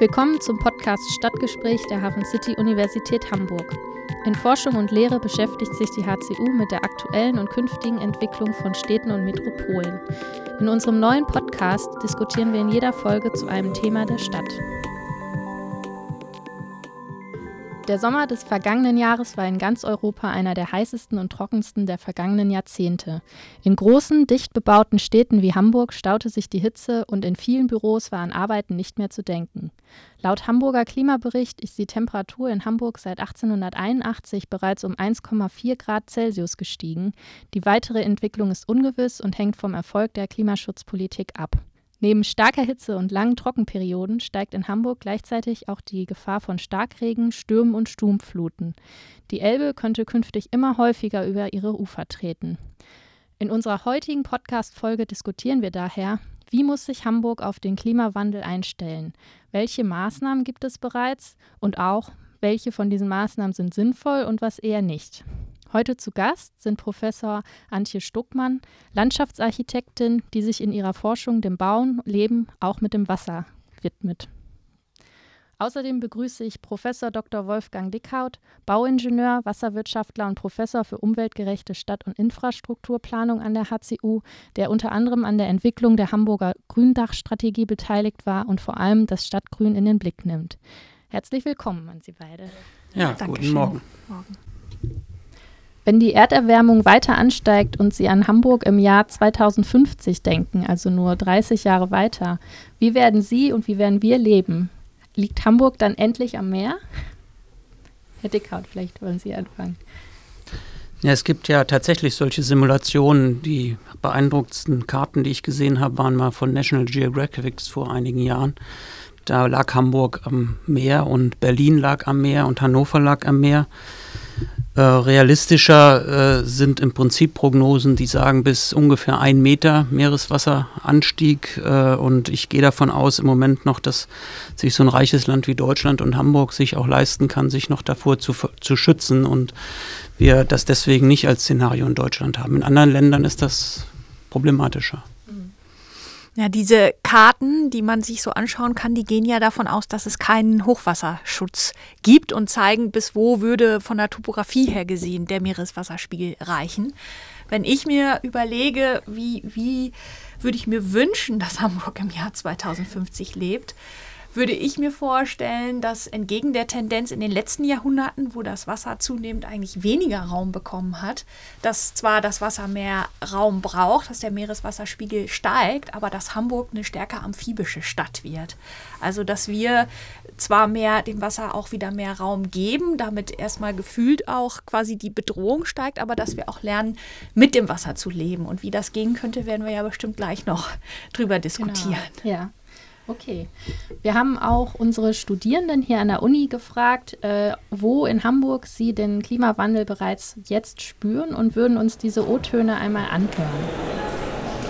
Willkommen zum Podcast Stadtgespräch der Hafen City Universität Hamburg. In Forschung und Lehre beschäftigt sich die HCU mit der aktuellen und künftigen Entwicklung von Städten und Metropolen. In unserem neuen Podcast diskutieren wir in jeder Folge zu einem Thema der Stadt. Der Sommer des vergangenen Jahres war in ganz Europa einer der heißesten und trockensten der vergangenen Jahrzehnte. In großen, dicht bebauten Städten wie Hamburg staute sich die Hitze und in vielen Büros war an Arbeiten nicht mehr zu denken. Laut Hamburger Klimabericht ist die Temperatur in Hamburg seit 1881 bereits um 1,4 Grad Celsius gestiegen. Die weitere Entwicklung ist ungewiss und hängt vom Erfolg der Klimaschutzpolitik ab. Neben starker Hitze und langen Trockenperioden steigt in Hamburg gleichzeitig auch die Gefahr von Starkregen, Stürmen und Sturmfluten. Die Elbe könnte künftig immer häufiger über ihre Ufer treten. In unserer heutigen Podcast-Folge diskutieren wir daher, wie muss sich Hamburg auf den Klimawandel einstellen? Welche Maßnahmen gibt es bereits? Und auch, welche von diesen Maßnahmen sind sinnvoll und was eher nicht? Heute zu Gast sind Professor Antje Stuckmann, Landschaftsarchitektin, die sich in ihrer Forschung dem Bauen, Leben auch mit dem Wasser widmet. Außerdem begrüße ich Professor Dr. Wolfgang Dickhaut, Bauingenieur, Wasserwirtschaftler und Professor für umweltgerechte Stadt- und Infrastrukturplanung an der HCU, der unter anderem an der Entwicklung der Hamburger Gründachstrategie beteiligt war und vor allem das Stadtgrün in den Blick nimmt. Herzlich willkommen an Sie beide. Ja, Dankeschön. guten Morgen. Morgen. Wenn die Erderwärmung weiter ansteigt und Sie an Hamburg im Jahr 2050 denken, also nur 30 Jahre weiter, wie werden Sie und wie werden wir leben? Liegt Hamburg dann endlich am Meer? Herr Dickhaut, vielleicht wollen Sie anfangen. Ja, es gibt ja tatsächlich solche Simulationen. Die beeindruckendsten Karten, die ich gesehen habe, waren mal von National Geographic vor einigen Jahren. Da lag Hamburg am Meer und Berlin lag am Meer und Hannover lag am Meer. Äh, realistischer äh, sind im Prinzip Prognosen, die sagen bis ungefähr ein Meter Meereswasseranstieg. Äh, und ich gehe davon aus im Moment noch, dass sich so ein reiches Land wie Deutschland und Hamburg sich auch leisten kann, sich noch davor zu, zu schützen und wir das deswegen nicht als Szenario in Deutschland haben. In anderen Ländern ist das problematischer. Ja, diese Karten, die man sich so anschauen kann, die gehen ja davon aus, dass es keinen Hochwasserschutz gibt und zeigen, bis wo würde von der Topografie her gesehen der Meereswasserspiegel reichen. Wenn ich mir überlege, wie, wie würde ich mir wünschen, dass Hamburg im Jahr 2050 lebt, würde ich mir vorstellen, dass entgegen der Tendenz in den letzten Jahrhunderten, wo das Wasser zunehmend eigentlich weniger Raum bekommen hat, dass zwar das Wasser mehr Raum braucht, dass der Meereswasserspiegel steigt, aber dass Hamburg eine stärker amphibische Stadt wird. Also dass wir zwar mehr dem Wasser auch wieder mehr Raum geben, damit erstmal gefühlt auch quasi die Bedrohung steigt, aber dass wir auch lernen, mit dem Wasser zu leben. Und wie das gehen könnte, werden wir ja bestimmt gleich noch drüber diskutieren. Genau. Ja. Okay. Wir haben auch unsere Studierenden hier an der Uni gefragt, äh, wo in Hamburg sie den Klimawandel bereits jetzt spüren und würden uns diese O-Töne einmal anhören.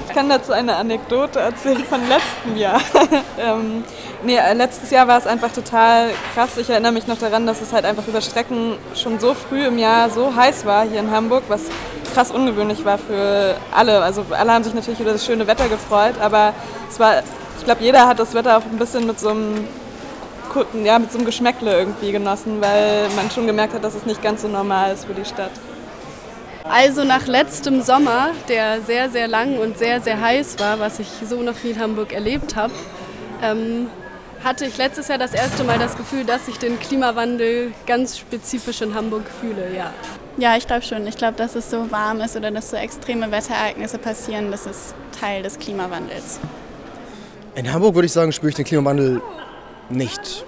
Ich kann dazu eine Anekdote erzählen von letztem Jahr. ähm, nee, äh, letztes Jahr war es einfach total krass. Ich erinnere mich noch daran, dass es halt einfach über Strecken schon so früh im Jahr so heiß war hier in Hamburg, was krass ungewöhnlich war für alle. Also alle haben sich natürlich über das schöne Wetter gefreut, aber es war ich glaube, jeder hat das Wetter auch ein bisschen mit so einem ja, mit so einem Geschmäckle irgendwie genossen, weil man schon gemerkt hat, dass es nicht ganz so normal ist für die Stadt. Also nach letztem Sommer, der sehr, sehr lang und sehr, sehr heiß war, was ich so noch nie in Hamburg erlebt habe, ähm, hatte ich letztes Jahr das erste Mal das Gefühl, dass ich den Klimawandel ganz spezifisch in Hamburg fühle, ja. Ja, ich glaube schon. Ich glaube, dass es so warm ist oder dass so extreme Wetterereignisse passieren, das ist Teil des Klimawandels. In Hamburg würde ich sagen, spüre ich den Klimawandel nicht.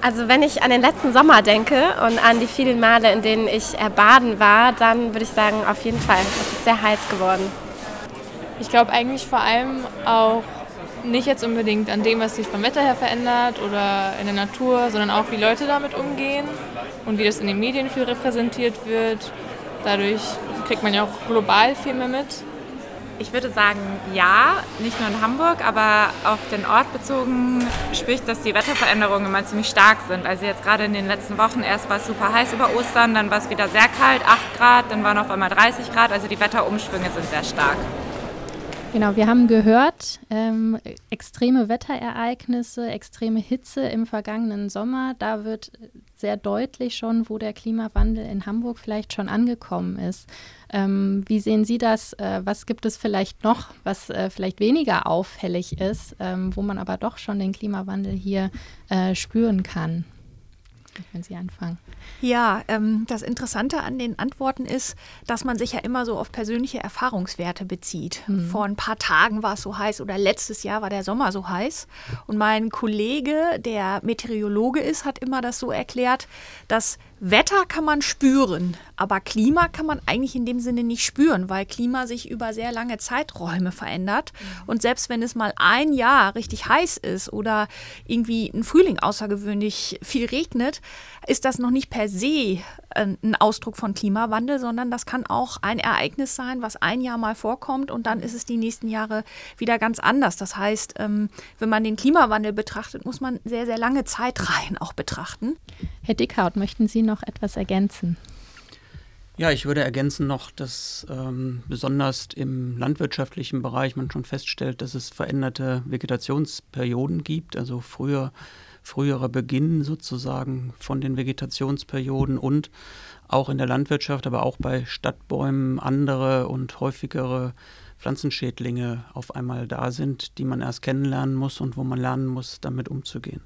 Also wenn ich an den letzten Sommer denke und an die vielen Male, in denen ich baden war, dann würde ich sagen, auf jeden Fall. Es ist sehr heiß geworden. Ich glaube eigentlich vor allem auch nicht jetzt unbedingt an dem, was sich vom Wetter her verändert oder in der Natur, sondern auch wie Leute damit umgehen und wie das in den Medien viel repräsentiert wird. Dadurch kriegt man ja auch global viel mehr mit. Ich würde sagen, ja, nicht nur in Hamburg, aber auf den Ort bezogen spüre dass die Wetterveränderungen immer ziemlich stark sind. Also jetzt gerade in den letzten Wochen, erst war es super heiß über Ostern, dann war es wieder sehr kalt, 8 Grad, dann waren auf einmal 30 Grad. Also die Wetterumschwünge sind sehr stark. Genau, wir haben gehört, ähm, extreme Wetterereignisse, extreme Hitze im vergangenen Sommer. Da wird sehr deutlich schon, wo der Klimawandel in Hamburg vielleicht schon angekommen ist. Ähm, wie sehen Sie das? Äh, was gibt es vielleicht noch, was äh, vielleicht weniger auffällig ist, ähm, wo man aber doch schon den Klimawandel hier äh, spüren kann? Wenn Sie anfangen. Ja, ähm, das Interessante an den Antworten ist, dass man sich ja immer so auf persönliche Erfahrungswerte bezieht. Mhm. Vor ein paar Tagen war es so heiß oder letztes Jahr war der Sommer so heiß. Und mein Kollege, der Meteorologe ist, hat immer das so erklärt, dass Wetter kann man spüren, aber Klima kann man eigentlich in dem Sinne nicht spüren, weil Klima sich über sehr lange Zeiträume verändert. Mhm. Und selbst wenn es mal ein Jahr richtig heiß ist oder irgendwie ein Frühling außergewöhnlich viel regnet, ist das noch nicht per se äh, ein Ausdruck von Klimawandel, sondern das kann auch ein Ereignis sein, was ein Jahr mal vorkommt und dann ist es die nächsten Jahre wieder ganz anders. Das heißt, ähm, wenn man den Klimawandel betrachtet, muss man sehr, sehr lange Zeitreihen auch betrachten. Herr Dickhaut, möchten Sie noch etwas ergänzen? Ja, ich würde ergänzen noch, dass ähm, besonders im landwirtschaftlichen Bereich man schon feststellt, dass es veränderte Vegetationsperioden gibt. Also früher früherer Beginn sozusagen von den Vegetationsperioden und auch in der Landwirtschaft, aber auch bei Stadtbäumen andere und häufigere Pflanzenschädlinge auf einmal da sind, die man erst kennenlernen muss und wo man lernen muss, damit umzugehen.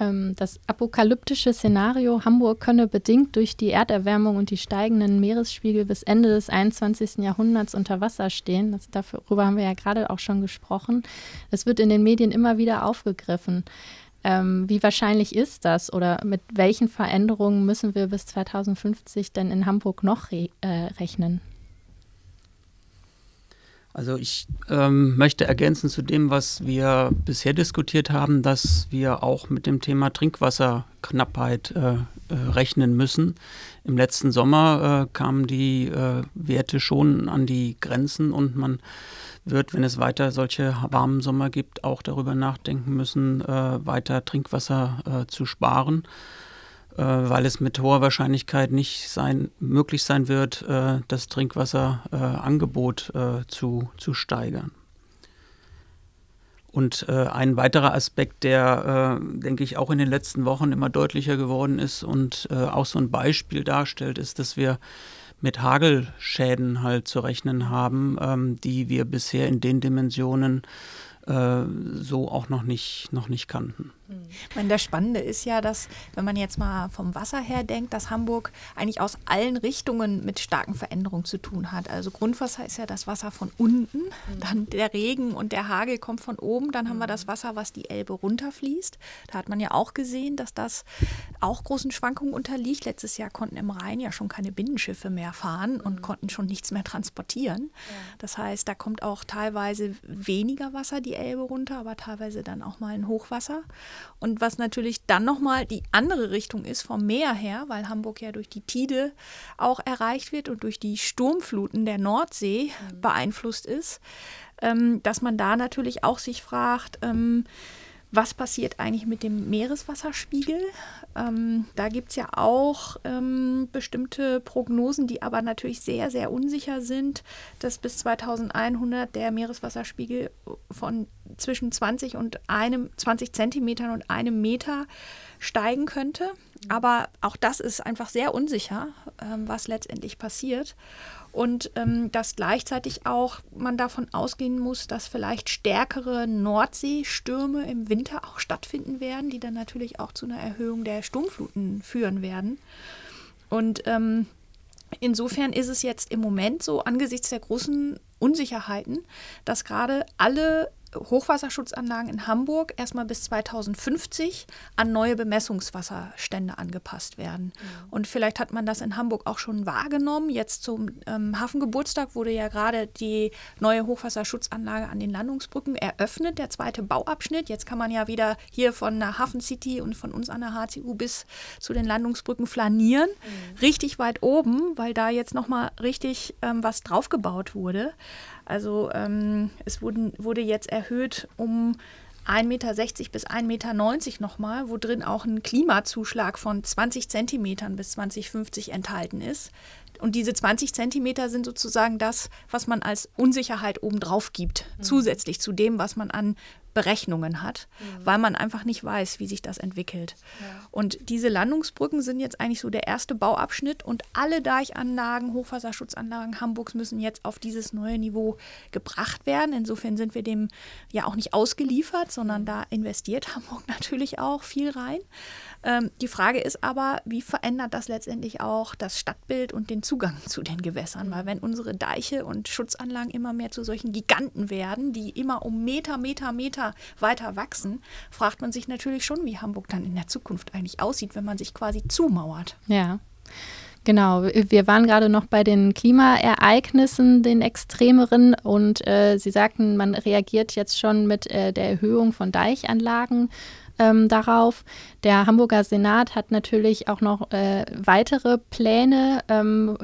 Ähm, das apokalyptische Szenario, Hamburg könne bedingt durch die Erderwärmung und die steigenden Meeresspiegel bis Ende des 21. Jahrhunderts unter Wasser stehen. Das, darüber haben wir ja gerade auch schon gesprochen. Das wird in den Medien immer wieder aufgegriffen. Ähm, wie wahrscheinlich ist das oder mit welchen Veränderungen müssen wir bis 2050 denn in Hamburg noch re äh, rechnen? Also ich ähm, möchte ergänzen zu dem, was wir bisher diskutiert haben, dass wir auch mit dem Thema Trinkwasserknappheit äh, äh, rechnen müssen. Im letzten Sommer äh, kamen die äh, Werte schon an die Grenzen und man wird, wenn es weiter solche warmen Sommer gibt, auch darüber nachdenken müssen, äh, weiter Trinkwasser äh, zu sparen. Äh, weil es mit hoher Wahrscheinlichkeit nicht sein, möglich sein wird, äh, das Trinkwasserangebot äh, zu, zu steigern. Und ein weiterer Aspekt, der, denke ich, auch in den letzten Wochen immer deutlicher geworden ist und auch so ein Beispiel darstellt, ist, dass wir mit Hagelschäden halt zu rechnen haben, ähm, die wir bisher in den Dimensionen so auch noch nicht, noch nicht kannten. Ich meine, das Spannende ist ja, dass, wenn man jetzt mal vom Wasser her denkt, dass Hamburg eigentlich aus allen Richtungen mit starken Veränderungen zu tun hat. Also Grundwasser ist ja das Wasser von unten, mhm. dann der Regen und der Hagel kommt von oben, dann haben wir das Wasser, was die Elbe runterfließt. Da hat man ja auch gesehen, dass das auch großen Schwankungen unterliegt. Letztes Jahr konnten im Rhein ja schon keine Binnenschiffe mehr fahren und mhm. konnten schon nichts mehr transportieren. Das heißt, da kommt auch teilweise weniger Wasser die Elbe runter, aber teilweise dann auch mal ein Hochwasser. Und was natürlich dann nochmal die andere Richtung ist vom Meer her, weil Hamburg ja durch die Tide auch erreicht wird und durch die Sturmfluten der Nordsee mhm. beeinflusst ist, ähm, dass man da natürlich auch sich fragt, ähm, was passiert eigentlich mit dem Meereswasserspiegel? Ähm, da gibt es ja auch ähm, bestimmte Prognosen, die aber natürlich sehr, sehr unsicher sind, dass bis 2100 der Meereswasserspiegel von zwischen 20 und einem 20 Zentimetern und einem Meter steigen könnte. Aber auch das ist einfach sehr unsicher, ähm, was letztendlich passiert und ähm, dass gleichzeitig auch man davon ausgehen muss, dass vielleicht stärkere Nordseestürme im Winter auch stattfinden werden, die dann natürlich auch zu einer Erhöhung der Sturmfluten führen werden. Und ähm, insofern ist es jetzt im Moment so angesichts der großen Unsicherheiten, dass gerade alle Hochwasserschutzanlagen in Hamburg erstmal bis 2050 an neue Bemessungswasserstände angepasst werden. Mhm. Und vielleicht hat man das in Hamburg auch schon wahrgenommen. Jetzt zum ähm, Hafengeburtstag wurde ja gerade die neue Hochwasserschutzanlage an den Landungsbrücken eröffnet, der zweite Bauabschnitt. Jetzt kann man ja wieder hier von der Hafen City und von uns an der HCU bis zu den Landungsbrücken flanieren. Mhm. Richtig weit oben, weil da jetzt nochmal richtig ähm, was draufgebaut wurde. Also ähm, es wurden, wurde jetzt erhöht um 1,60 Meter bis 1,90 Meter nochmal, wo drin auch ein Klimazuschlag von 20 Zentimetern bis 2050 enthalten ist. Und diese 20 Zentimeter sind sozusagen das, was man als Unsicherheit obendrauf gibt, mhm. zusätzlich zu dem, was man an Berechnungen hat, mhm. weil man einfach nicht weiß, wie sich das entwickelt. Ja. Und diese Landungsbrücken sind jetzt eigentlich so der erste Bauabschnitt und alle Deichanlagen, Hochwasserschutzanlagen Hamburgs müssen jetzt auf dieses neue Niveau gebracht werden. Insofern sind wir dem ja auch nicht ausgeliefert, sondern da investiert Hamburg natürlich auch viel rein. Ähm, die Frage ist aber, wie verändert das letztendlich auch das Stadtbild und den Zugang zu den Gewässern? Weil wenn unsere Deiche und Schutzanlagen immer mehr zu solchen Giganten werden, die immer um Meter, Meter, Meter weiter wachsen, fragt man sich natürlich schon, wie Hamburg dann in der Zukunft eigentlich aussieht, wenn man sich quasi zumauert. Ja. Genau, wir waren gerade noch bei den Klimaereignissen, den extremeren, und äh, Sie sagten, man reagiert jetzt schon mit äh, der Erhöhung von Deichanlagen ähm, darauf. Der Hamburger Senat hat natürlich auch noch äh, weitere Pläne, ähm,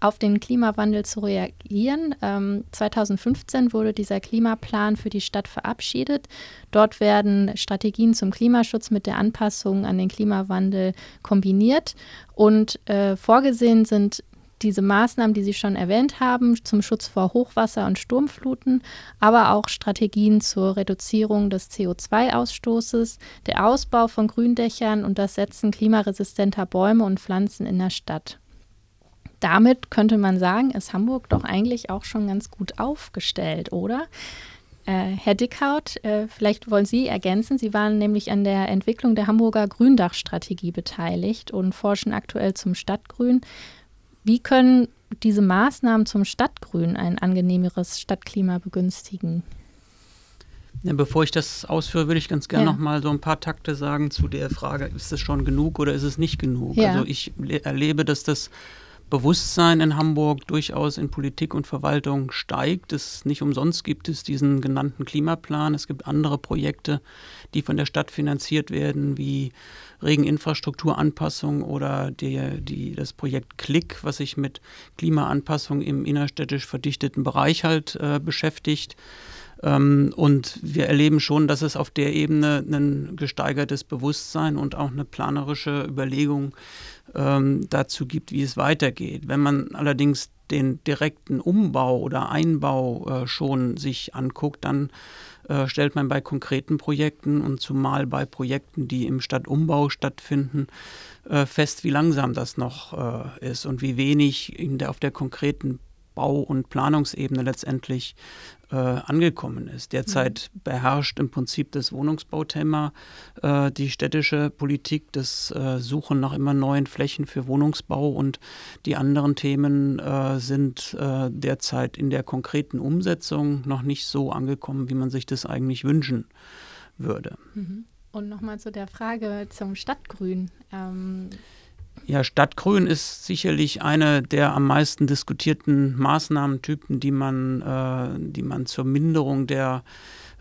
auf den Klimawandel zu reagieren. Ähm, 2015 wurde dieser Klimaplan für die Stadt verabschiedet. Dort werden Strategien zum Klimaschutz mit der Anpassung an den Klimawandel kombiniert und äh, vorgesehen sind diese Maßnahmen, die Sie schon erwähnt haben, zum Schutz vor Hochwasser und Sturmfluten, aber auch Strategien zur Reduzierung des CO2-Ausstoßes, der Ausbau von Gründächern und das Setzen klimaresistenter Bäume und Pflanzen in der Stadt. Damit könnte man sagen, ist Hamburg doch eigentlich auch schon ganz gut aufgestellt, oder? Äh, Herr Dickhaut, äh, vielleicht wollen Sie ergänzen. Sie waren nämlich an der Entwicklung der Hamburger Gründachstrategie beteiligt und forschen aktuell zum Stadtgrün. Wie können diese Maßnahmen zum Stadtgrün ein angenehmeres Stadtklima begünstigen? Ja, bevor ich das ausführe, würde ich ganz gerne ja. noch mal so ein paar Takte sagen zu der Frage, ist es schon genug oder ist es nicht genug? Ja. Also ich erlebe, dass das Bewusstsein in Hamburg durchaus in Politik und Verwaltung steigt. Es nicht umsonst gibt es diesen genannten Klimaplan. Es gibt andere Projekte, die von der Stadt finanziert werden, wie Regeninfrastrukturanpassung oder die, die, das Projekt Klick, was sich mit Klimaanpassung im innerstädtisch verdichteten Bereich halt äh, beschäftigt. Ähm, und wir erleben schon, dass es auf der Ebene ein gesteigertes Bewusstsein und auch eine planerische Überlegung ähm, dazu gibt, wie es weitergeht. Wenn man allerdings den direkten Umbau oder Einbau äh, schon sich anguckt, dann äh, stellt man bei konkreten Projekten und zumal bei Projekten, die im Stadtumbau stattfinden, äh, fest, wie langsam das noch äh, ist und wie wenig der, auf der konkreten Bau- und Planungsebene letztendlich äh, angekommen ist. Derzeit mhm. beherrscht im Prinzip das Wohnungsbauthema äh, die städtische Politik, das äh, Suchen nach immer neuen Flächen für Wohnungsbau und die anderen Themen äh, sind äh, derzeit in der konkreten Umsetzung noch nicht so angekommen, wie man sich das eigentlich wünschen würde. Mhm. Und nochmal zu der Frage zum Stadtgrün. Ähm ja, Stadtgrün ist sicherlich eine der am meisten diskutierten Maßnahmentypen, die man, äh, die man zur Minderung der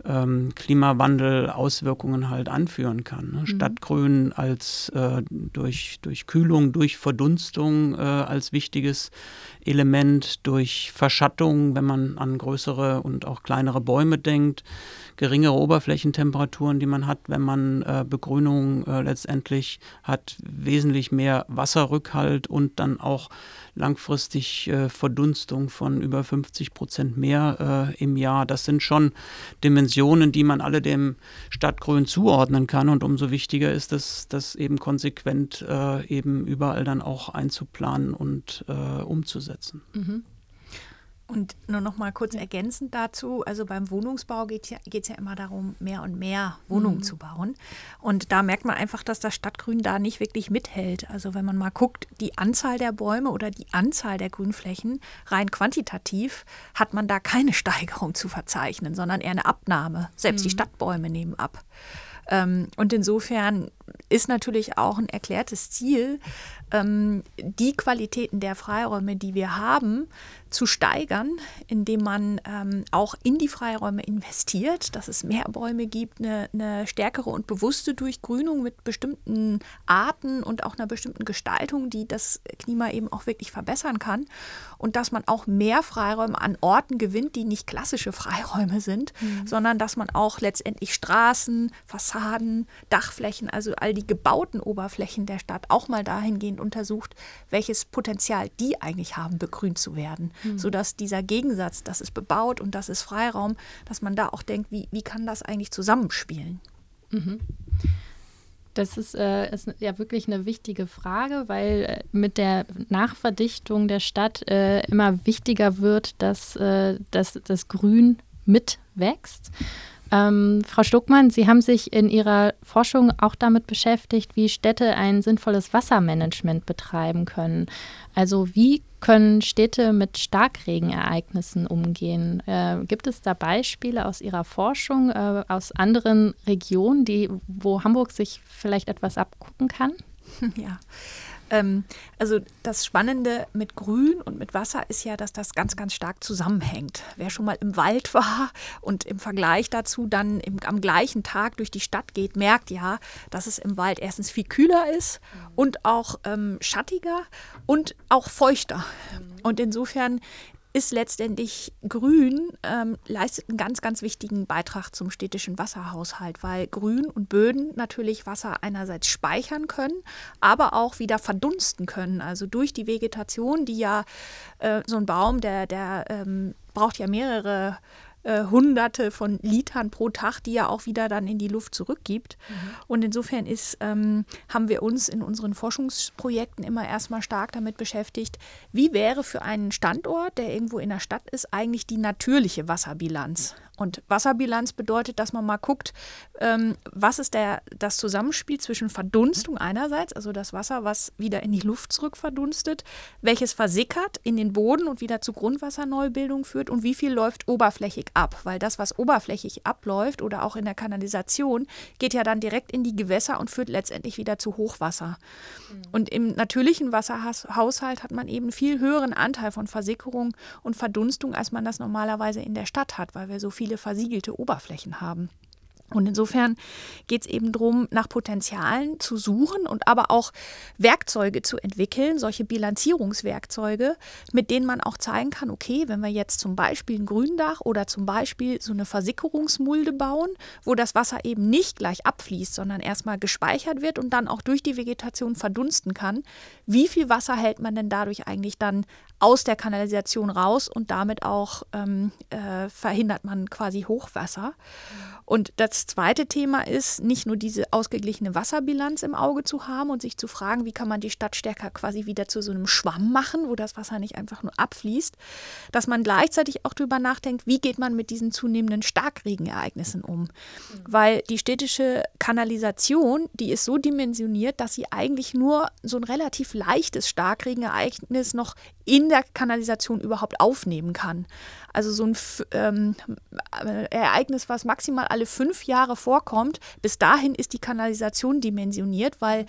ähm, Klimawandel-Auswirkungen halt anführen kann. Ne? Mhm. Stadtgrün als äh, durch, durch Kühlung, durch Verdunstung äh, als wichtiges Element, durch Verschattung, wenn man an größere und auch kleinere Bäume denkt geringere Oberflächentemperaturen, die man hat, wenn man äh, Begrünung äh, letztendlich hat, wesentlich mehr Wasserrückhalt und dann auch langfristig äh, Verdunstung von über 50 Prozent mehr äh, im Jahr. Das sind schon Dimensionen, die man alle dem Stadtgrün zuordnen kann. Und umso wichtiger ist es, das eben konsequent äh, eben überall dann auch einzuplanen und äh, umzusetzen. Mhm. Und nur noch mal kurz ergänzend dazu, also beim Wohnungsbau geht es ja, ja immer darum, mehr und mehr Wohnungen mhm. zu bauen. Und da merkt man einfach, dass das Stadtgrün da nicht wirklich mithält. Also wenn man mal guckt, die Anzahl der Bäume oder die Anzahl der Grünflächen, rein quantitativ, hat man da keine Steigerung zu verzeichnen, sondern eher eine Abnahme. Selbst mhm. die Stadtbäume nehmen ab. Ähm, und insofern ist natürlich auch ein erklärtes Ziel, ähm, die Qualitäten der Freiräume, die wir haben, zu steigern, indem man ähm, auch in die Freiräume investiert, dass es mehr Bäume gibt, eine, eine, stärkere und bewusste Durchgrünung mit bestimmten Arten und auch einer bestimmten Gestaltung, die das Klima eben auch wirklich verbessern kann. Und dass man auch mehr Freiräume an Orten gewinnt, die nicht klassische Freiräume sind, mhm. sondern dass man auch letztendlich Straßen, Fassaden, Dachflächen, also all die gebauten Oberflächen der Stadt auch mal dahingehend untersucht, welches Potenzial die eigentlich haben, begrünt zu werden. Mhm. Sodass dieser Gegensatz, das ist bebaut und das ist Freiraum, dass man da auch denkt, wie, wie kann das eigentlich zusammenspielen? Mhm. Das ist, äh, ist, ja wirklich eine wichtige Frage, weil äh, mit der Nachverdichtung der Stadt äh, immer wichtiger wird, dass, äh, dass das Grün mitwächst. Ähm, Frau Stuckmann, Sie haben sich in Ihrer Forschung auch damit beschäftigt, wie Städte ein sinnvolles Wassermanagement betreiben können. Also wie können Städte mit Starkregenereignissen umgehen? Äh, gibt es da Beispiele aus Ihrer Forschung, äh, aus anderen Regionen, die, wo Hamburg sich vielleicht etwas abgucken kann? Ja, ähm, also das Spannende mit Grün und mit Wasser ist ja, dass das ganz, ganz stark zusammenhängt. Wer schon mal im Wald war und im Vergleich dazu dann im, am gleichen Tag durch die Stadt geht, merkt ja, dass es im Wald erstens viel kühler ist und auch ähm, schattiger und auch feuchter. Und insofern ist letztendlich Grün, ähm, leistet einen ganz, ganz wichtigen Beitrag zum städtischen Wasserhaushalt, weil Grün und Böden natürlich Wasser einerseits speichern können, aber auch wieder verdunsten können. Also durch die Vegetation, die ja äh, so ein Baum, der, der ähm, braucht ja mehrere äh, Hunderte von Litern pro Tag, die er auch wieder dann in die Luft zurückgibt. Mhm. Und insofern ist, ähm, haben wir uns in unseren Forschungsprojekten immer erstmal stark damit beschäftigt, wie wäre für einen Standort, der irgendwo in der Stadt ist, eigentlich die natürliche Wasserbilanz. Und Wasserbilanz bedeutet, dass man mal guckt, ähm, was ist der, das Zusammenspiel zwischen Verdunstung einerseits, also das Wasser, was wieder in die Luft zurück verdunstet, welches versickert in den Boden und wieder zu Grundwasserneubildung führt und wie viel läuft oberflächig ab. Weil das, was oberflächig abläuft oder auch in der Kanalisation, geht ja dann direkt in die Gewässer und führt letztendlich wieder zu Hochwasser. Mhm. Und im natürlichen Wasserhaushalt hat man eben viel höheren Anteil von Versickerung und Verdunstung, als man das normalerweise in der Stadt hat, weil wir so viel viele versiegelte Oberflächen haben. Und insofern geht es eben darum, nach Potenzialen zu suchen und aber auch Werkzeuge zu entwickeln, solche Bilanzierungswerkzeuge, mit denen man auch zeigen kann, okay, wenn wir jetzt zum Beispiel ein Gründach oder zum Beispiel so eine Versickerungsmulde bauen, wo das Wasser eben nicht gleich abfließt, sondern erstmal gespeichert wird und dann auch durch die Vegetation verdunsten kann, wie viel Wasser hält man denn dadurch eigentlich dann aus der Kanalisation raus und damit auch ähm, äh, verhindert man quasi Hochwasser. Und das zweite Thema ist, nicht nur diese ausgeglichene Wasserbilanz im Auge zu haben und sich zu fragen, wie kann man die Stadt stärker quasi wieder zu so einem Schwamm machen, wo das Wasser nicht einfach nur abfließt, dass man gleichzeitig auch darüber nachdenkt, wie geht man mit diesen zunehmenden Starkregenereignissen um. Mhm. Weil die städtische Kanalisation, die ist so dimensioniert, dass sie eigentlich nur so ein relativ leichtes Starkregenereignis noch in der Kanalisation überhaupt aufnehmen kann. Also so ein ähm, Ereignis, was maximal alle fünf Jahre vorkommt, bis dahin ist die Kanalisation dimensioniert, weil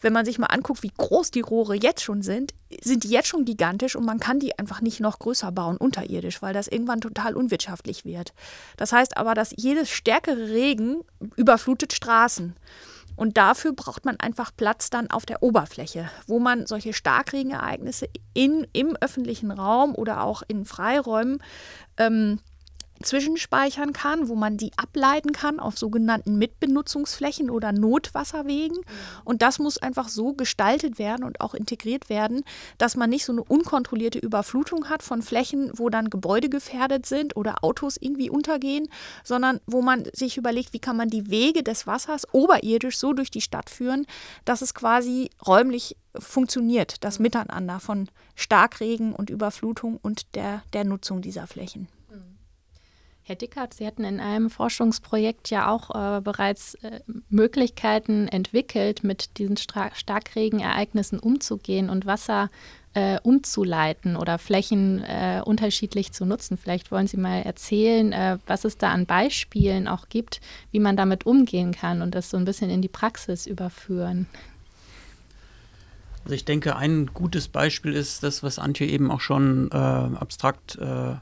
wenn man sich mal anguckt, wie groß die Rohre jetzt schon sind, sind die jetzt schon gigantisch und man kann die einfach nicht noch größer bauen, unterirdisch, weil das irgendwann total unwirtschaftlich wird. Das heißt aber, dass jedes stärkere Regen überflutet Straßen. Und dafür braucht man einfach Platz dann auf der Oberfläche, wo man solche Starkregenereignisse in, im öffentlichen Raum oder auch in Freiräumen ähm, zwischenspeichern kann, wo man die ableiten kann auf sogenannten Mitbenutzungsflächen oder Notwasserwegen. Mhm. Und das muss einfach so gestaltet werden und auch integriert werden, dass man nicht so eine unkontrollierte Überflutung hat von Flächen, wo dann Gebäude gefährdet sind oder Autos irgendwie untergehen, sondern wo man sich überlegt, wie kann man die Wege des Wassers oberirdisch so durch die Stadt führen, dass es quasi räumlich funktioniert, das mhm. Miteinander von Starkregen und Überflutung und der, der Nutzung dieser Flächen. Herr Dickert, Sie hatten in einem Forschungsprojekt ja auch äh, bereits äh, Möglichkeiten entwickelt, mit diesen Stra Starkregenereignissen umzugehen und Wasser äh, umzuleiten oder Flächen äh, unterschiedlich zu nutzen. Vielleicht wollen Sie mal erzählen, äh, was es da an Beispielen auch gibt, wie man damit umgehen kann und das so ein bisschen in die Praxis überführen. Also ich denke, ein gutes Beispiel ist das, was Antje eben auch schon äh, abstrakt äh,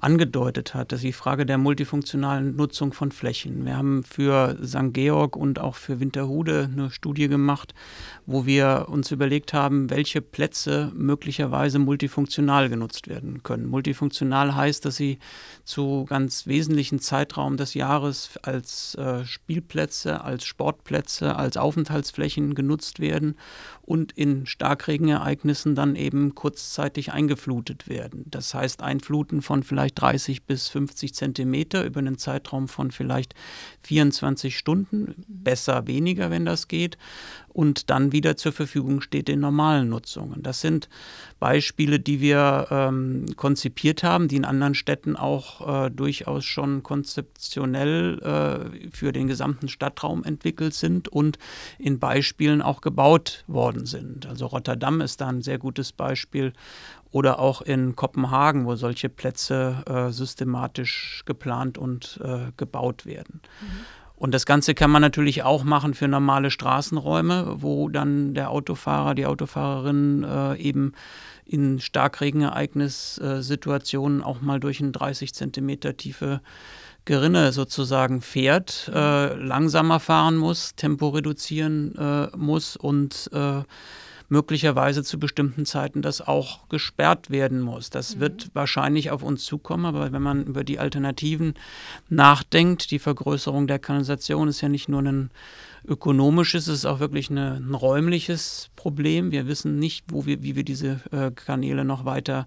angedeutet hat, dass die Frage der multifunktionalen Nutzung von Flächen. Wir haben für St. Georg und auch für Winterhude eine Studie gemacht, wo wir uns überlegt haben, welche Plätze möglicherweise multifunktional genutzt werden können. Multifunktional heißt, dass sie zu ganz wesentlichen Zeitraum des Jahres als äh, Spielplätze, als Sportplätze, als Aufenthaltsflächen genutzt werden und in Starkregenereignissen dann eben kurzzeitig eingeflutet werden. Das heißt, Einfluten von vielleicht 30 bis 50 Zentimeter über einen Zeitraum von vielleicht 24 Stunden, besser weniger, wenn das geht, und dann wieder zur Verfügung steht in normalen Nutzungen. Das sind Beispiele, die wir ähm, konzipiert haben, die in anderen Städten auch äh, durchaus schon konzeptionell äh, für den gesamten Stadtraum entwickelt sind und in Beispielen auch gebaut worden sind. Also Rotterdam ist da ein sehr gutes Beispiel oder auch in Kopenhagen, wo solche Plätze äh, systematisch geplant und äh, gebaut werden. Mhm. Und das Ganze kann man natürlich auch machen für normale Straßenräume, wo dann der Autofahrer, die Autofahrerin äh, eben in Starkregenereignissituationen auch mal durch ein 30 Zentimeter tiefe Gerinne sozusagen fährt, äh, langsamer fahren muss, Tempo reduzieren äh, muss und äh, möglicherweise zu bestimmten Zeiten das auch gesperrt werden muss. Das mhm. wird wahrscheinlich auf uns zukommen, aber wenn man über die Alternativen nachdenkt, die Vergrößerung der Kanalisation ist ja nicht nur ein ökonomisches, es ist auch wirklich eine, ein räumliches Problem. Wir wissen nicht, wo wir, wie wir diese äh, Kanäle noch weiter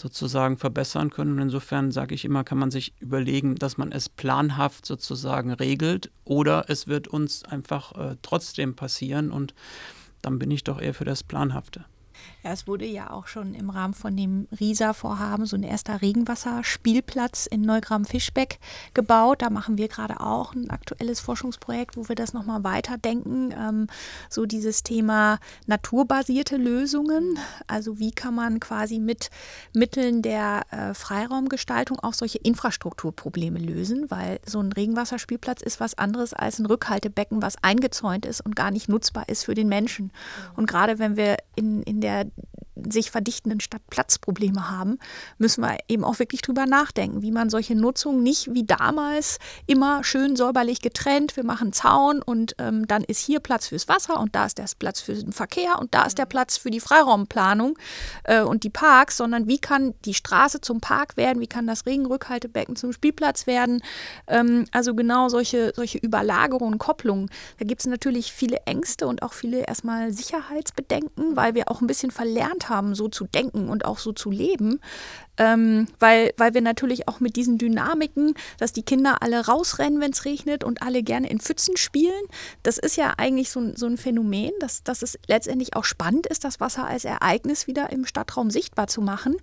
sozusagen verbessern können. Und insofern sage ich immer, kann man sich überlegen, dass man es planhaft sozusagen regelt oder es wird uns einfach äh, trotzdem passieren und dann bin ich doch eher für das Planhafte. Ja, es wurde ja auch schon im Rahmen von dem RISA-Vorhaben so ein erster Regenwasserspielplatz in Neugramm-Fischbeck gebaut. Da machen wir gerade auch ein aktuelles Forschungsprojekt, wo wir das nochmal weiterdenken. Ähm, so dieses Thema naturbasierte Lösungen. Also wie kann man quasi mit Mitteln der äh, Freiraumgestaltung auch solche Infrastrukturprobleme lösen, weil so ein Regenwasserspielplatz ist was anderes als ein Rückhaltebecken, was eingezäunt ist und gar nicht nutzbar ist für den Menschen. Und gerade wenn wir in, in der sich verdichtenden Stadt Platzprobleme haben, müssen wir eben auch wirklich drüber nachdenken, wie man solche Nutzung nicht wie damals immer schön säuberlich getrennt, wir machen Zaun und ähm, dann ist hier Platz fürs Wasser und da ist der Platz für den Verkehr und da ist der Platz für die Freiraumplanung äh, und die Parks, sondern wie kann die Straße zum Park werden, wie kann das Regenrückhaltebecken zum Spielplatz werden. Ähm, also genau solche, solche Überlagerungen, Kopplungen. Da gibt es natürlich viele Ängste und auch viele erstmal Sicherheitsbedenken, weil wir auch ein bisschen verlernt haben, so zu denken und auch so zu leben ähm, weil, weil wir natürlich auch mit diesen Dynamiken, dass die Kinder alle rausrennen, wenn es regnet und alle gerne in Pfützen spielen, das ist ja eigentlich so, so ein Phänomen, dass, dass es letztendlich auch spannend ist, das Wasser als Ereignis wieder im Stadtraum sichtbar zu machen. Mhm.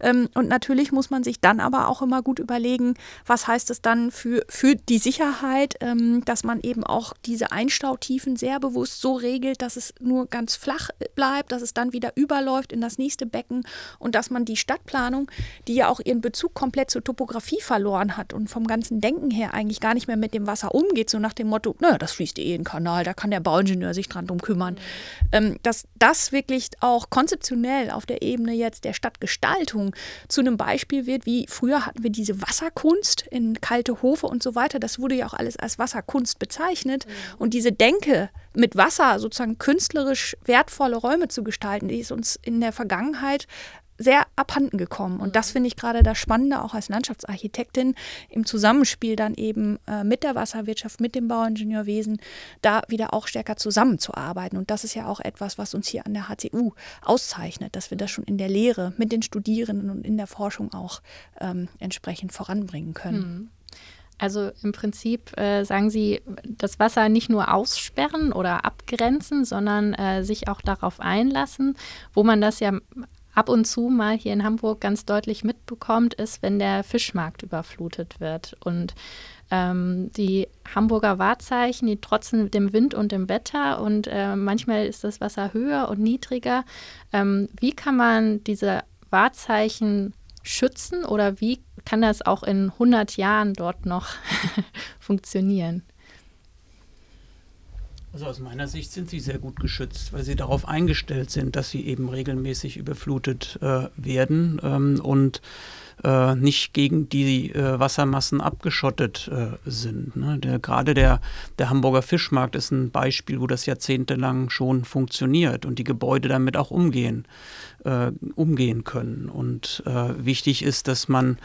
Ähm, und natürlich muss man sich dann aber auch immer gut überlegen, was heißt es dann für, für die Sicherheit, ähm, dass man eben auch diese Einstautiefen sehr bewusst so regelt, dass es nur ganz flach bleibt, dass es dann wieder überläuft in das nächste Becken und dass man die Stadtplanung die ja auch ihren Bezug komplett zur Topografie verloren hat und vom ganzen Denken her eigentlich gar nicht mehr mit dem Wasser umgeht, so nach dem Motto, naja, das fließt eh in den Kanal, da kann der Bauingenieur sich dran drum kümmern. Mhm. Ähm, dass das wirklich auch konzeptionell auf der Ebene jetzt der Stadtgestaltung zu einem Beispiel wird, wie früher hatten wir diese Wasserkunst in kalte Hofe und so weiter, das wurde ja auch alles als Wasserkunst bezeichnet mhm. und diese Denke, mit Wasser sozusagen künstlerisch wertvolle Räume zu gestalten, die ist uns in der Vergangenheit sehr abhanden gekommen. Und das mhm. finde ich gerade das Spannende, auch als Landschaftsarchitektin, im Zusammenspiel dann eben äh, mit der Wasserwirtschaft, mit dem Bauingenieurwesen, da wieder auch stärker zusammenzuarbeiten. Und das ist ja auch etwas, was uns hier an der HCU auszeichnet, dass wir das schon in der Lehre mit den Studierenden und in der Forschung auch ähm, entsprechend voranbringen können. Mhm. Also im Prinzip äh, sagen Sie, das Wasser nicht nur aussperren oder abgrenzen, sondern äh, sich auch darauf einlassen, wo man das ja ab und zu mal hier in Hamburg ganz deutlich mitbekommt, ist, wenn der Fischmarkt überflutet wird. Und ähm, die Hamburger Wahrzeichen, die trotzen dem Wind und dem Wetter und äh, manchmal ist das Wasser höher und niedriger. Ähm, wie kann man diese Wahrzeichen schützen oder wie kann das auch in 100 Jahren dort noch funktionieren? Also aus meiner Sicht sind sie sehr gut geschützt, weil sie darauf eingestellt sind, dass sie eben regelmäßig überflutet äh, werden ähm, und äh, nicht gegen die äh, Wassermassen abgeschottet äh, sind. Ne? Der, gerade der, der Hamburger Fischmarkt ist ein Beispiel, wo das jahrzehntelang schon funktioniert und die Gebäude damit auch umgehen, äh, umgehen können. Und äh, wichtig ist, dass man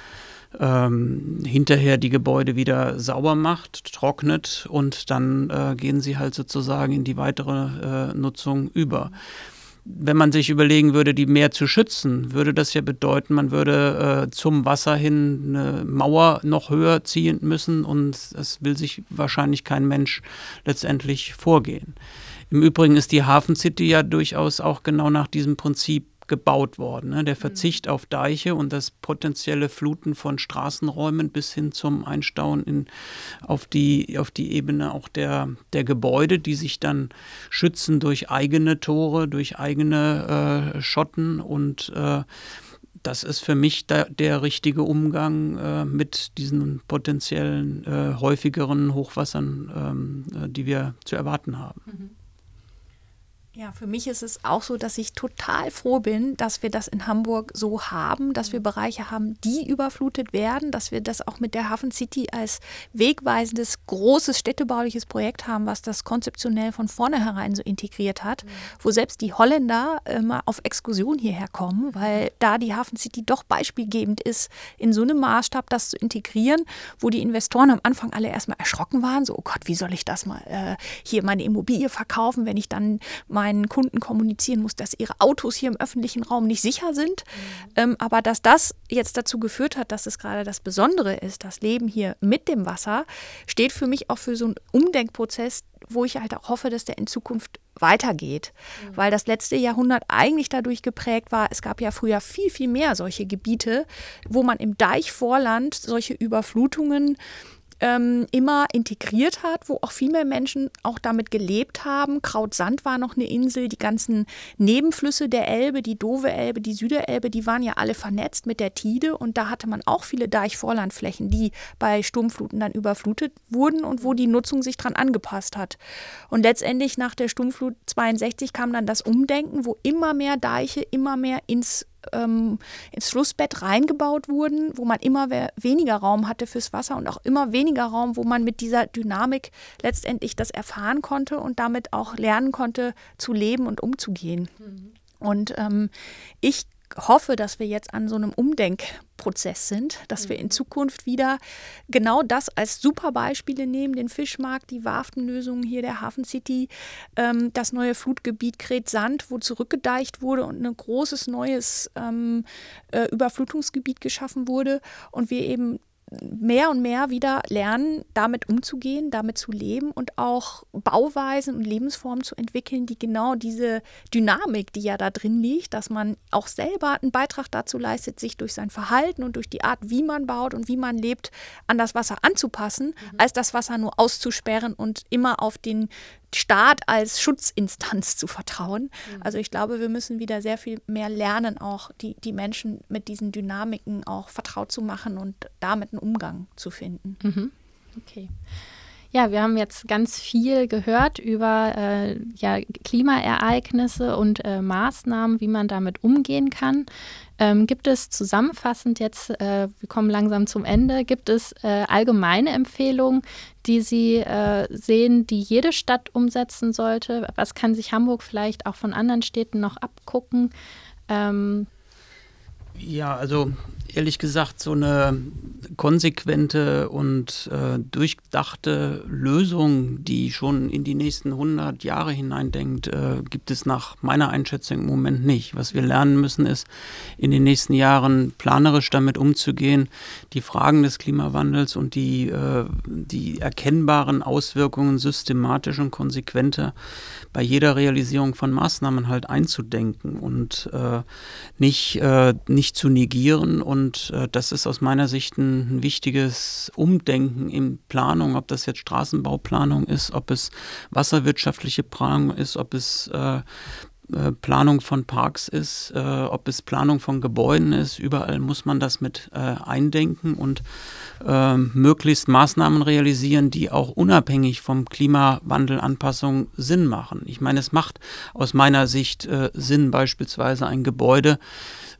ähm, hinterher die Gebäude wieder sauber macht, trocknet und dann äh, gehen sie halt sozusagen in die weitere äh, Nutzung über. Wenn man sich überlegen würde, die mehr zu schützen, würde das ja bedeuten, man würde äh, zum Wasser hin eine Mauer noch höher ziehen müssen und das will sich wahrscheinlich kein Mensch letztendlich vorgehen. Im Übrigen ist die Hafen City ja durchaus auch genau nach diesem Prinzip gebaut worden. Ne? Der mhm. Verzicht auf Deiche und das potenzielle Fluten von Straßenräumen bis hin zum Einstauen in, auf, die, auf die Ebene auch der, der Gebäude, die sich dann schützen durch eigene Tore, durch eigene äh, Schotten und äh, das ist für mich da, der richtige Umgang äh, mit diesen potenziellen äh, häufigeren Hochwassern, ähm, äh, die wir zu erwarten haben. Mhm. Ja, für mich ist es auch so, dass ich total froh bin, dass wir das in Hamburg so haben, dass wir Bereiche haben, die überflutet werden, dass wir das auch mit der Hafen City als wegweisendes, großes städtebauliches Projekt haben, was das konzeptionell von vornherein so integriert hat, mhm. wo selbst die Holländer immer auf Exkursion hierher kommen, weil da die Hafen City doch beispielgebend ist, in so einem Maßstab das zu integrieren, wo die Investoren am Anfang alle erstmal erschrocken waren, so, oh Gott, wie soll ich das mal äh, hier meine Immobilie verkaufen, wenn ich dann mein meinen Kunden kommunizieren muss, dass ihre Autos hier im öffentlichen Raum nicht sicher sind. Mhm. Ähm, aber dass das jetzt dazu geführt hat, dass es gerade das Besondere ist, das Leben hier mit dem Wasser, steht für mich auch für so einen Umdenkprozess, wo ich halt auch hoffe, dass der in Zukunft weitergeht. Mhm. Weil das letzte Jahrhundert eigentlich dadurch geprägt war, es gab ja früher viel, viel mehr solche Gebiete, wo man im Deichvorland solche Überflutungen ähm, immer integriert hat, wo auch viel mehr Menschen auch damit gelebt haben. Krautsand war noch eine Insel, die ganzen Nebenflüsse der Elbe, die Dove Elbe, die Süderelbe, die waren ja alle vernetzt mit der Tide und da hatte man auch viele Deichvorlandflächen, die bei Sturmfluten dann überflutet wurden und wo die Nutzung sich dran angepasst hat. Und letztendlich nach der Sturmflut 62 kam dann das Umdenken, wo immer mehr Deiche immer mehr ins ähm, ins Flussbett reingebaut wurden, wo man immer weniger Raum hatte fürs Wasser und auch immer weniger Raum, wo man mit dieser Dynamik letztendlich das erfahren konnte und damit auch lernen konnte, zu leben und umzugehen. Mhm. Und ähm, ich hoffe, dass wir jetzt an so einem Umdenkprozess sind, dass wir in mhm. Zukunft wieder genau das als super Beispiele nehmen, den Fischmarkt, die Warftenlösungen hier der Hafen City, ähm, das neue Flutgebiet Kret-Sand, wo zurückgedeicht wurde und ein großes neues ähm, äh, Überflutungsgebiet geschaffen wurde und wir eben mehr und mehr wieder lernen, damit umzugehen, damit zu leben und auch Bauweisen und Lebensformen zu entwickeln, die genau diese Dynamik, die ja da drin liegt, dass man auch selber einen Beitrag dazu leistet, sich durch sein Verhalten und durch die Art, wie man baut und wie man lebt, an das Wasser anzupassen, mhm. als das Wasser nur auszusperren und immer auf den Staat als Schutzinstanz zu vertrauen. Mhm. Also ich glaube, wir müssen wieder sehr viel mehr lernen, auch die, die Menschen mit diesen Dynamiken auch vertraut zu machen und damit einen Umgang zu finden. Mhm. Okay. Ja, wir haben jetzt ganz viel gehört über äh, ja, Klimaereignisse und äh, Maßnahmen, wie man damit umgehen kann. Ähm, gibt es zusammenfassend jetzt, äh, wir kommen langsam zum Ende, gibt es äh, allgemeine Empfehlungen, die Sie äh, sehen, die jede Stadt umsetzen sollte? Was kann sich Hamburg vielleicht auch von anderen Städten noch abgucken? Ähm ja, also ehrlich gesagt so eine konsequente und äh, durchdachte Lösung, die schon in die nächsten 100 Jahre hineindenkt, äh, gibt es nach meiner Einschätzung im Moment nicht. Was wir lernen müssen, ist in den nächsten Jahren planerisch damit umzugehen, die Fragen des Klimawandels und die, äh, die erkennbaren Auswirkungen systematisch und konsequenter bei jeder Realisierung von Maßnahmen halt einzudenken und äh, nicht, äh, nicht zu negieren. Und äh, das ist aus meiner Sicht ein, ein, wichtiges Umdenken in Planung, ob das jetzt Straßenbauplanung ist, ob es wasserwirtschaftliche Planung ist, ob es äh, äh, Planung von Parks ist, äh, ob es Planung von Gebäuden ist, überall muss man das mit äh, eindenken und äh, möglichst Maßnahmen realisieren, die auch unabhängig vom Klimawandelanpassung Sinn machen. Ich meine, es macht aus meiner Sicht äh, Sinn, beispielsweise ein Gebäude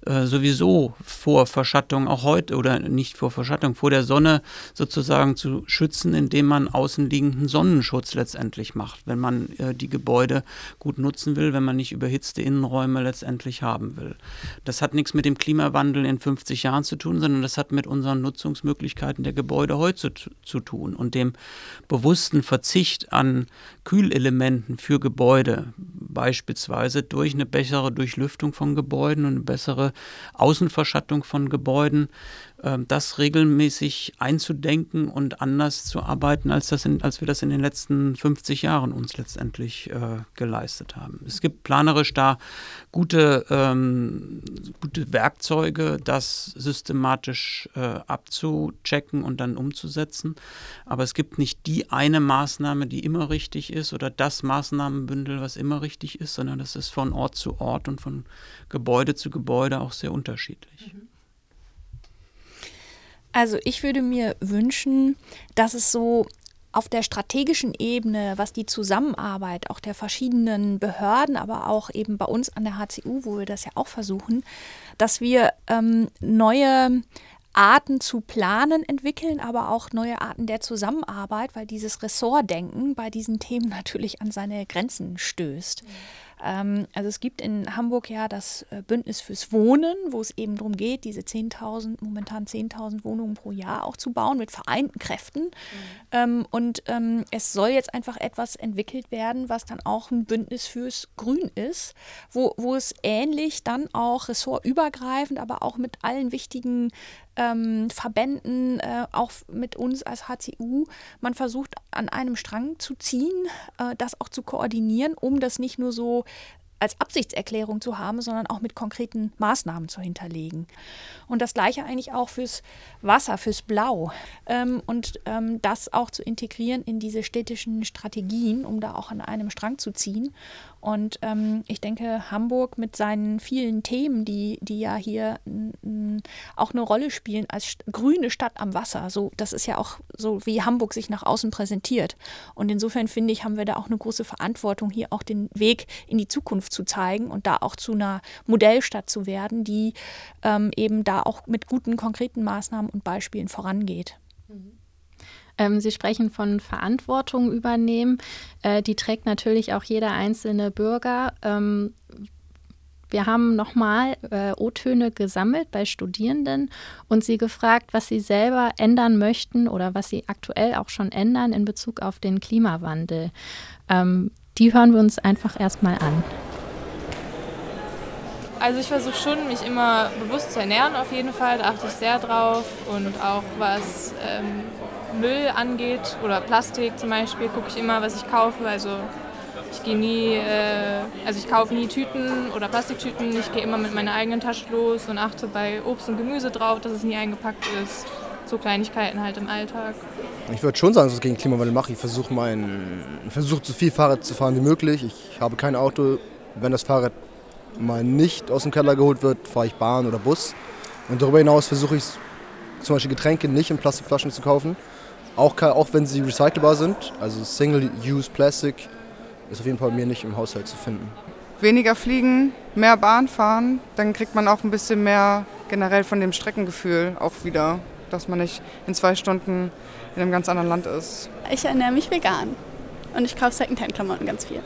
äh, sowieso vor Verschattung auch heute oder nicht vor Verschattung, vor der Sonne sozusagen zu schützen, indem man außenliegenden Sonnenschutz letztendlich macht, wenn man äh, die Gebäude gut nutzen will, wenn man nicht überhitzte Innenräume letztendlich haben will. Das hat nichts mit dem Klimawandel in 50 Jahren zu tun, sondern das hat mit unseren Nutzungsmöglichkeiten der Gebäude heute zu, zu tun und dem bewussten Verzicht an Kühlelementen für Gebäude, beispielsweise durch eine bessere Durchlüftung von Gebäuden und eine bessere Außenverschattung von Gebäuden, das regelmäßig einzudenken und anders zu arbeiten, als, das in, als wir das in den letzten 50 Jahren uns letztendlich äh, geleistet haben. Es gibt planerisch da gute, ähm, gute Werkzeuge, das systematisch äh, abzuchecken und dann umzusetzen. Aber es gibt nicht die eine Maßnahme, die immer richtig ist oder das Maßnahmenbündel, was immer richtig ist, sondern das ist von Ort zu Ort und von Gebäude zu Gebäude auch sehr unterschiedlich. Mhm. Also ich würde mir wünschen, dass es so auf der strategischen Ebene, was die Zusammenarbeit auch der verschiedenen Behörden, aber auch eben bei uns an der HCU, wo wir das ja auch versuchen, dass wir ähm, neue Arten zu planen entwickeln, aber auch neue Arten der Zusammenarbeit, weil dieses Ressortdenken bei diesen Themen natürlich an seine Grenzen stößt. Mhm. Ähm, also es gibt in Hamburg ja das äh, Bündnis fürs Wohnen, wo es eben darum geht, diese 10.000, momentan 10.000 Wohnungen pro Jahr auch zu bauen mit vereinten Kräften. Mhm. Ähm, und ähm, es soll jetzt einfach etwas entwickelt werden, was dann auch ein Bündnis fürs Grün ist, wo, wo es ähnlich dann auch ressortübergreifend, aber auch mit allen wichtigen ähm, Verbänden, äh, auch mit uns als HCU, man versucht an einem Strang zu ziehen, äh, das auch zu koordinieren, um das nicht nur so als Absichtserklärung zu haben, sondern auch mit konkreten Maßnahmen zu hinterlegen. Und das gleiche eigentlich auch fürs Wasser, fürs Blau. Ähm, und ähm, das auch zu integrieren in diese städtischen Strategien, um da auch an einem Strang zu ziehen und ähm, ich denke, Hamburg mit seinen vielen Themen, die, die ja hier auch eine Rolle spielen als grüne Stadt am Wasser, so, das ist ja auch so, wie Hamburg sich nach außen präsentiert. Und insofern finde ich, haben wir da auch eine große Verantwortung, hier auch den Weg in die Zukunft zu zeigen und da auch zu einer Modellstadt zu werden, die ähm, eben da auch mit guten, konkreten Maßnahmen und Beispielen vorangeht. Ähm, Sie sprechen von Verantwortung übernehmen. Äh, die trägt natürlich auch jeder einzelne Bürger. Ähm, wir haben nochmal äh, O-Töne gesammelt bei Studierenden und sie gefragt, was sie selber ändern möchten oder was sie aktuell auch schon ändern in Bezug auf den Klimawandel. Ähm, die hören wir uns einfach erstmal an. Also ich versuche schon, mich immer bewusst zu ernähren auf jeden Fall, da achte ich sehr drauf und auch was ähm, Müll angeht oder Plastik zum Beispiel, gucke ich immer, was ich kaufe. Also ich gehe nie, äh, also ich kaufe nie Tüten oder Plastiktüten. Ich gehe immer mit meiner eigenen Tasche los und achte bei Obst und Gemüse drauf, dass es nie eingepackt ist. So Kleinigkeiten halt im Alltag. Ich würde schon sagen, dass ich gegen Klimawandel mache. Ich versuche mein, versuche so viel Fahrrad zu fahren wie möglich. Ich habe kein Auto. Wenn das Fahrrad mal nicht aus dem Keller geholt wird, fahre ich Bahn oder Bus. Und darüber hinaus versuche ich zum Beispiel Getränke nicht in Plastikflaschen zu kaufen. Auch, auch wenn sie recycelbar sind, also Single-Use Plastic ist auf jeden Fall bei mir nicht im Haushalt zu finden. Weniger fliegen, mehr Bahn fahren, dann kriegt man auch ein bisschen mehr generell von dem Streckengefühl auch wieder, dass man nicht in zwei Stunden in einem ganz anderen Land ist. Ich ernähre mich vegan und ich kaufe Secondhand-Klamotten ganz viel.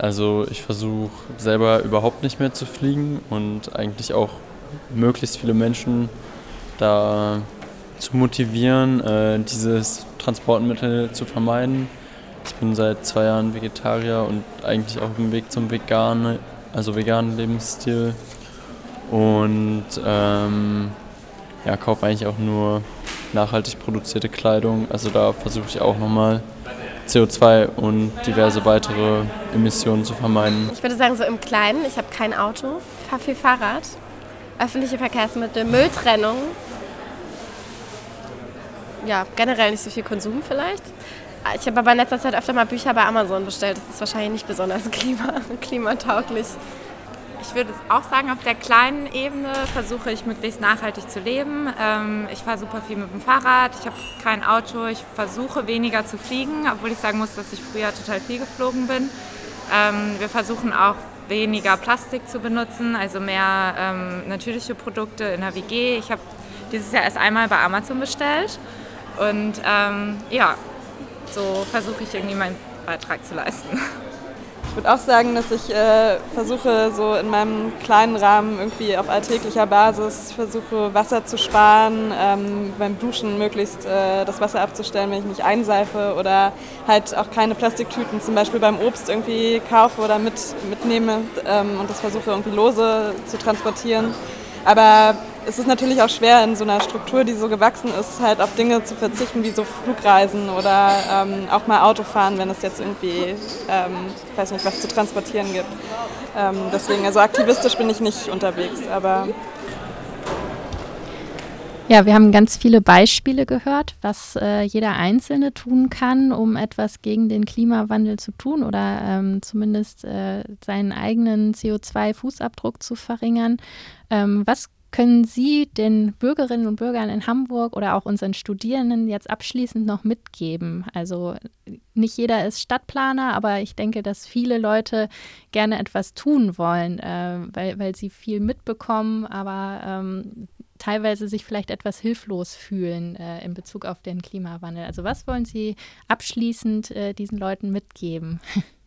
Also ich versuche selber überhaupt nicht mehr zu fliegen und eigentlich auch möglichst viele Menschen da zu motivieren, äh, dieses Transportmittel zu vermeiden. Ich bin seit zwei Jahren Vegetarier und eigentlich auf dem Weg zum veganen, also veganen Lebensstil. Und ähm, ja, kaufe eigentlich auch nur nachhaltig produzierte Kleidung. Also da versuche ich auch nochmal CO2 und diverse weitere Emissionen zu vermeiden. Ich würde sagen, so im Kleinen, ich habe kein Auto, fahre viel Fahrrad, öffentliche Verkehrsmittel, Mülltrennung. Ja, generell nicht so viel Konsum vielleicht. Ich habe aber in letzter Zeit öfter mal Bücher bei Amazon bestellt. Das ist wahrscheinlich nicht besonders klima klimatauglich. Ich würde auch sagen, auf der kleinen Ebene versuche ich möglichst nachhaltig zu leben. Ähm, ich fahre super viel mit dem Fahrrad, ich habe kein Auto, ich versuche weniger zu fliegen, obwohl ich sagen muss, dass ich früher total viel geflogen bin. Ähm, wir versuchen auch weniger Plastik zu benutzen, also mehr ähm, natürliche Produkte in der WG. Ich habe dieses Jahr erst einmal bei Amazon bestellt und ja, so versuche ich irgendwie meinen Beitrag zu leisten. Ich würde auch sagen, dass ich äh, versuche, so in meinem kleinen Rahmen irgendwie auf alltäglicher Basis versuche, Wasser zu sparen, ähm, beim Duschen möglichst äh, das Wasser abzustellen, wenn ich mich einseife oder halt auch keine Plastiktüten zum Beispiel beim Obst irgendwie kaufe oder mit, mitnehme ähm, und das versuche irgendwie lose zu transportieren. Aber es ist natürlich auch schwer in so einer Struktur, die so gewachsen ist, halt auf Dinge zu verzichten wie so Flugreisen oder ähm, auch mal Autofahren, wenn es jetzt irgendwie, ähm, weiß nicht, was zu transportieren gibt. Ähm, deswegen, also aktivistisch bin ich nicht unterwegs, aber ja, wir haben ganz viele Beispiele gehört, was äh, jeder Einzelne tun kann, um etwas gegen den Klimawandel zu tun oder ähm, zumindest äh, seinen eigenen CO2-Fußabdruck zu verringern. Ähm, was können Sie den Bürgerinnen und Bürgern in Hamburg oder auch unseren Studierenden jetzt abschließend noch mitgeben? Also nicht jeder ist Stadtplaner, aber ich denke, dass viele Leute gerne etwas tun wollen, äh, weil, weil sie viel mitbekommen, aber ähm, teilweise sich vielleicht etwas hilflos fühlen äh, in Bezug auf den Klimawandel. Also was wollen Sie abschließend äh, diesen Leuten mitgeben?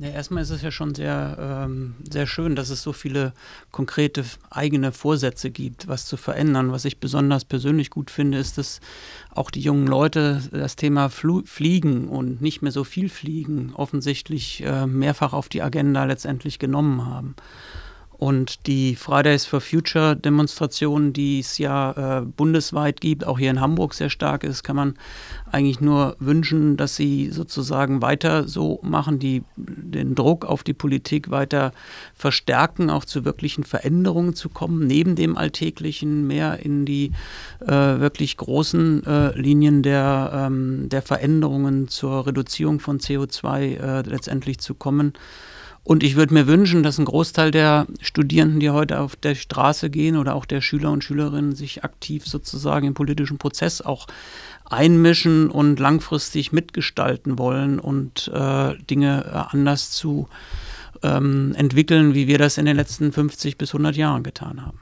Ja, erstmal ist es ja schon sehr, ähm, sehr schön, dass es so viele konkrete eigene Vorsätze gibt, was zu verändern. Was ich besonders persönlich gut finde, ist, dass auch die jungen Leute das Thema Fl Fliegen und nicht mehr so viel Fliegen offensichtlich äh, mehrfach auf die Agenda letztendlich genommen haben. Und die Fridays for Future Demonstration, die es ja äh, bundesweit gibt, auch hier in Hamburg sehr stark ist, kann man eigentlich nur wünschen, dass sie sozusagen weiter so machen, die den Druck auf die Politik weiter verstärken, auch zu wirklichen Veränderungen zu kommen, neben dem Alltäglichen mehr in die äh, wirklich großen äh, Linien der, ähm, der Veränderungen zur Reduzierung von CO2 äh, letztendlich zu kommen. Und ich würde mir wünschen, dass ein Großteil der Studierenden, die heute auf der Straße gehen oder auch der Schüler und Schülerinnen sich aktiv sozusagen im politischen Prozess auch einmischen und langfristig mitgestalten wollen und äh, Dinge äh, anders zu ähm, entwickeln, wie wir das in den letzten 50 bis 100 Jahren getan haben.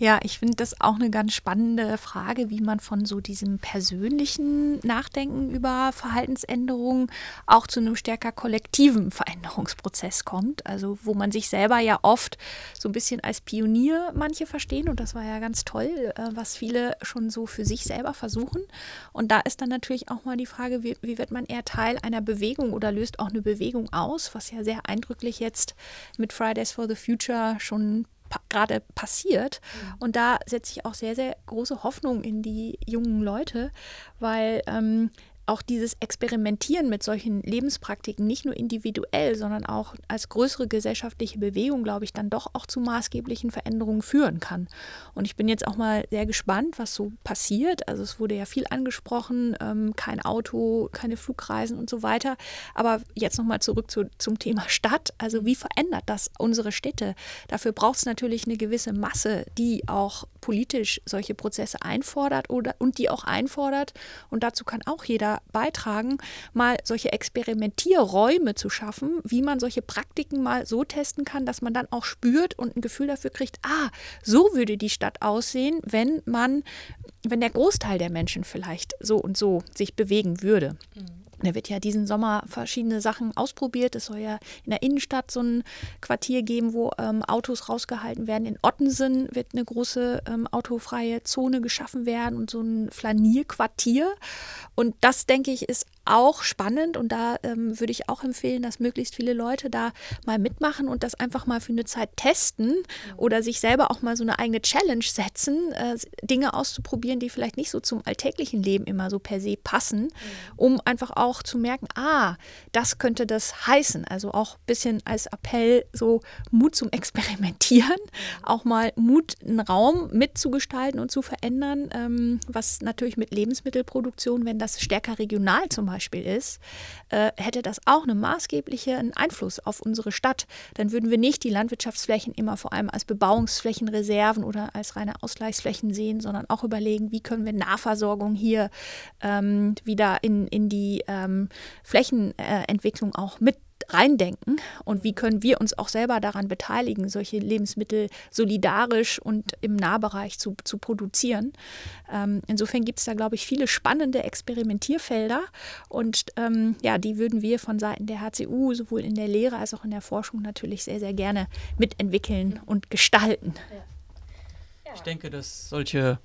Ja, ich finde das auch eine ganz spannende Frage, wie man von so diesem persönlichen Nachdenken über Verhaltensänderungen auch zu einem stärker kollektiven Veränderungsprozess kommt. Also wo man sich selber ja oft so ein bisschen als Pionier manche verstehen und das war ja ganz toll, äh, was viele schon so für sich selber versuchen. Und da ist dann natürlich auch mal die Frage, wie, wie wird man eher Teil einer Bewegung oder löst auch eine Bewegung aus, was ja sehr eindrücklich jetzt mit Fridays for the Future schon pa gerade passiert. Mhm. Und da setze ich auch sehr, sehr große Hoffnung in die jungen Leute, weil ähm, auch dieses Experimentieren mit solchen Lebenspraktiken nicht nur individuell, sondern auch als größere gesellschaftliche Bewegung, glaube ich, dann doch auch zu maßgeblichen Veränderungen führen kann. Und ich bin jetzt auch mal sehr gespannt, was so passiert. Also es wurde ja viel angesprochen, ähm, kein Auto, keine Flugreisen und so weiter. Aber jetzt nochmal zurück zu, zum Thema Stadt. Also wie verändert das unsere Städte? Dafür braucht es natürlich eine gewisse Masse, die auch politisch solche Prozesse einfordert oder, und die auch einfordert. Und dazu kann auch jeder beitragen, mal solche Experimentierräume zu schaffen, wie man solche Praktiken mal so testen kann, dass man dann auch spürt und ein Gefühl dafür kriegt, ah, so würde die Stadt aussehen, wenn man, wenn der Großteil der Menschen vielleicht so und so sich bewegen würde. Da wird ja diesen Sommer verschiedene Sachen ausprobiert. Es soll ja in der Innenstadt so ein Quartier geben, wo ähm, Autos rausgehalten werden. In Ottensen wird eine große ähm, autofreie Zone geschaffen werden und so ein Flanierquartier. Und das, denke ich, ist auch spannend und da ähm, würde ich auch empfehlen, dass möglichst viele Leute da mal mitmachen und das einfach mal für eine Zeit testen oder sich selber auch mal so eine eigene Challenge setzen, äh, Dinge auszuprobieren, die vielleicht nicht so zum alltäglichen Leben immer so per se passen, um einfach auch zu merken, ah, das könnte das heißen. Also auch ein bisschen als Appell so Mut zum Experimentieren, auch mal Mut, einen Raum mitzugestalten und zu verändern, ähm, was natürlich mit Lebensmittelproduktion, wenn das stärker regional zum Beispiel Beispiel ist, äh, hätte das auch einen maßgeblichen Einfluss auf unsere Stadt. Dann würden wir nicht die Landwirtschaftsflächen immer vor allem als Bebauungsflächenreserven oder als reine Ausgleichsflächen sehen, sondern auch überlegen, wie können wir Nahversorgung hier ähm, wieder in, in die ähm, Flächenentwicklung auch mit reindenken und wie können wir uns auch selber daran beteiligen, solche Lebensmittel solidarisch und im Nahbereich zu, zu produzieren. Ähm, insofern gibt es da, glaube ich, viele spannende Experimentierfelder und ähm, ja, die würden wir von Seiten der HCU sowohl in der Lehre als auch in der Forschung natürlich sehr, sehr gerne mitentwickeln und gestalten. Ich denke, dass solche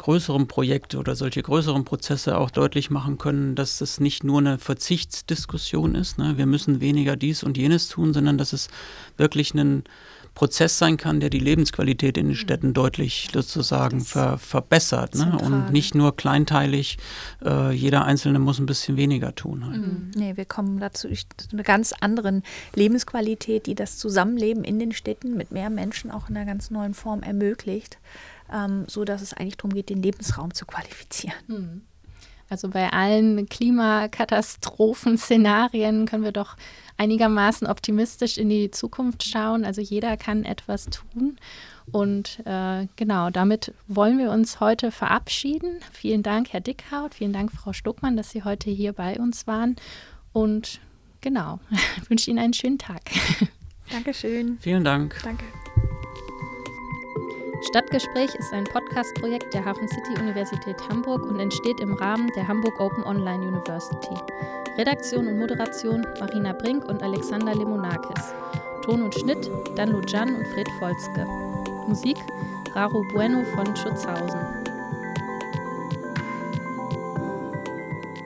größeren Projekte oder solche größeren Prozesse auch deutlich machen können, dass das nicht nur eine Verzichtsdiskussion ist. Ne? Wir müssen weniger dies und jenes tun, sondern dass es wirklich ein Prozess sein kann, der die Lebensqualität in den mhm. Städten deutlich sozusagen ver, verbessert. Ne? Und nicht nur kleinteilig, äh, jeder Einzelne muss ein bisschen weniger tun. Halt. Mhm. Nee, wir kommen dazu zu einer ganz anderen Lebensqualität, die das Zusammenleben in den Städten mit mehr Menschen auch in einer ganz neuen Form ermöglicht ähm, so dass es eigentlich darum geht, den Lebensraum zu qualifizieren. Hm. Also bei allen Klimakatastrophen-Szenarien können wir doch einigermaßen optimistisch in die Zukunft schauen. Also jeder kann etwas tun. Und äh, genau, damit wollen wir uns heute verabschieden. Vielen Dank, Herr Dickhaut, vielen Dank, Frau Stuckmann, dass Sie heute hier bei uns waren. Und genau, wünsche Ihnen einen schönen Tag. Dankeschön. Vielen Dank. Danke. Stadtgespräch ist ein Podcast-Projekt der Hafen City Universität Hamburg und entsteht im Rahmen der Hamburg Open Online University. Redaktion und Moderation Marina Brink und Alexander Limonakis. Ton und Schnitt Danlo Jan und Fred Volzke. Musik Raro Bueno von Schutzhausen.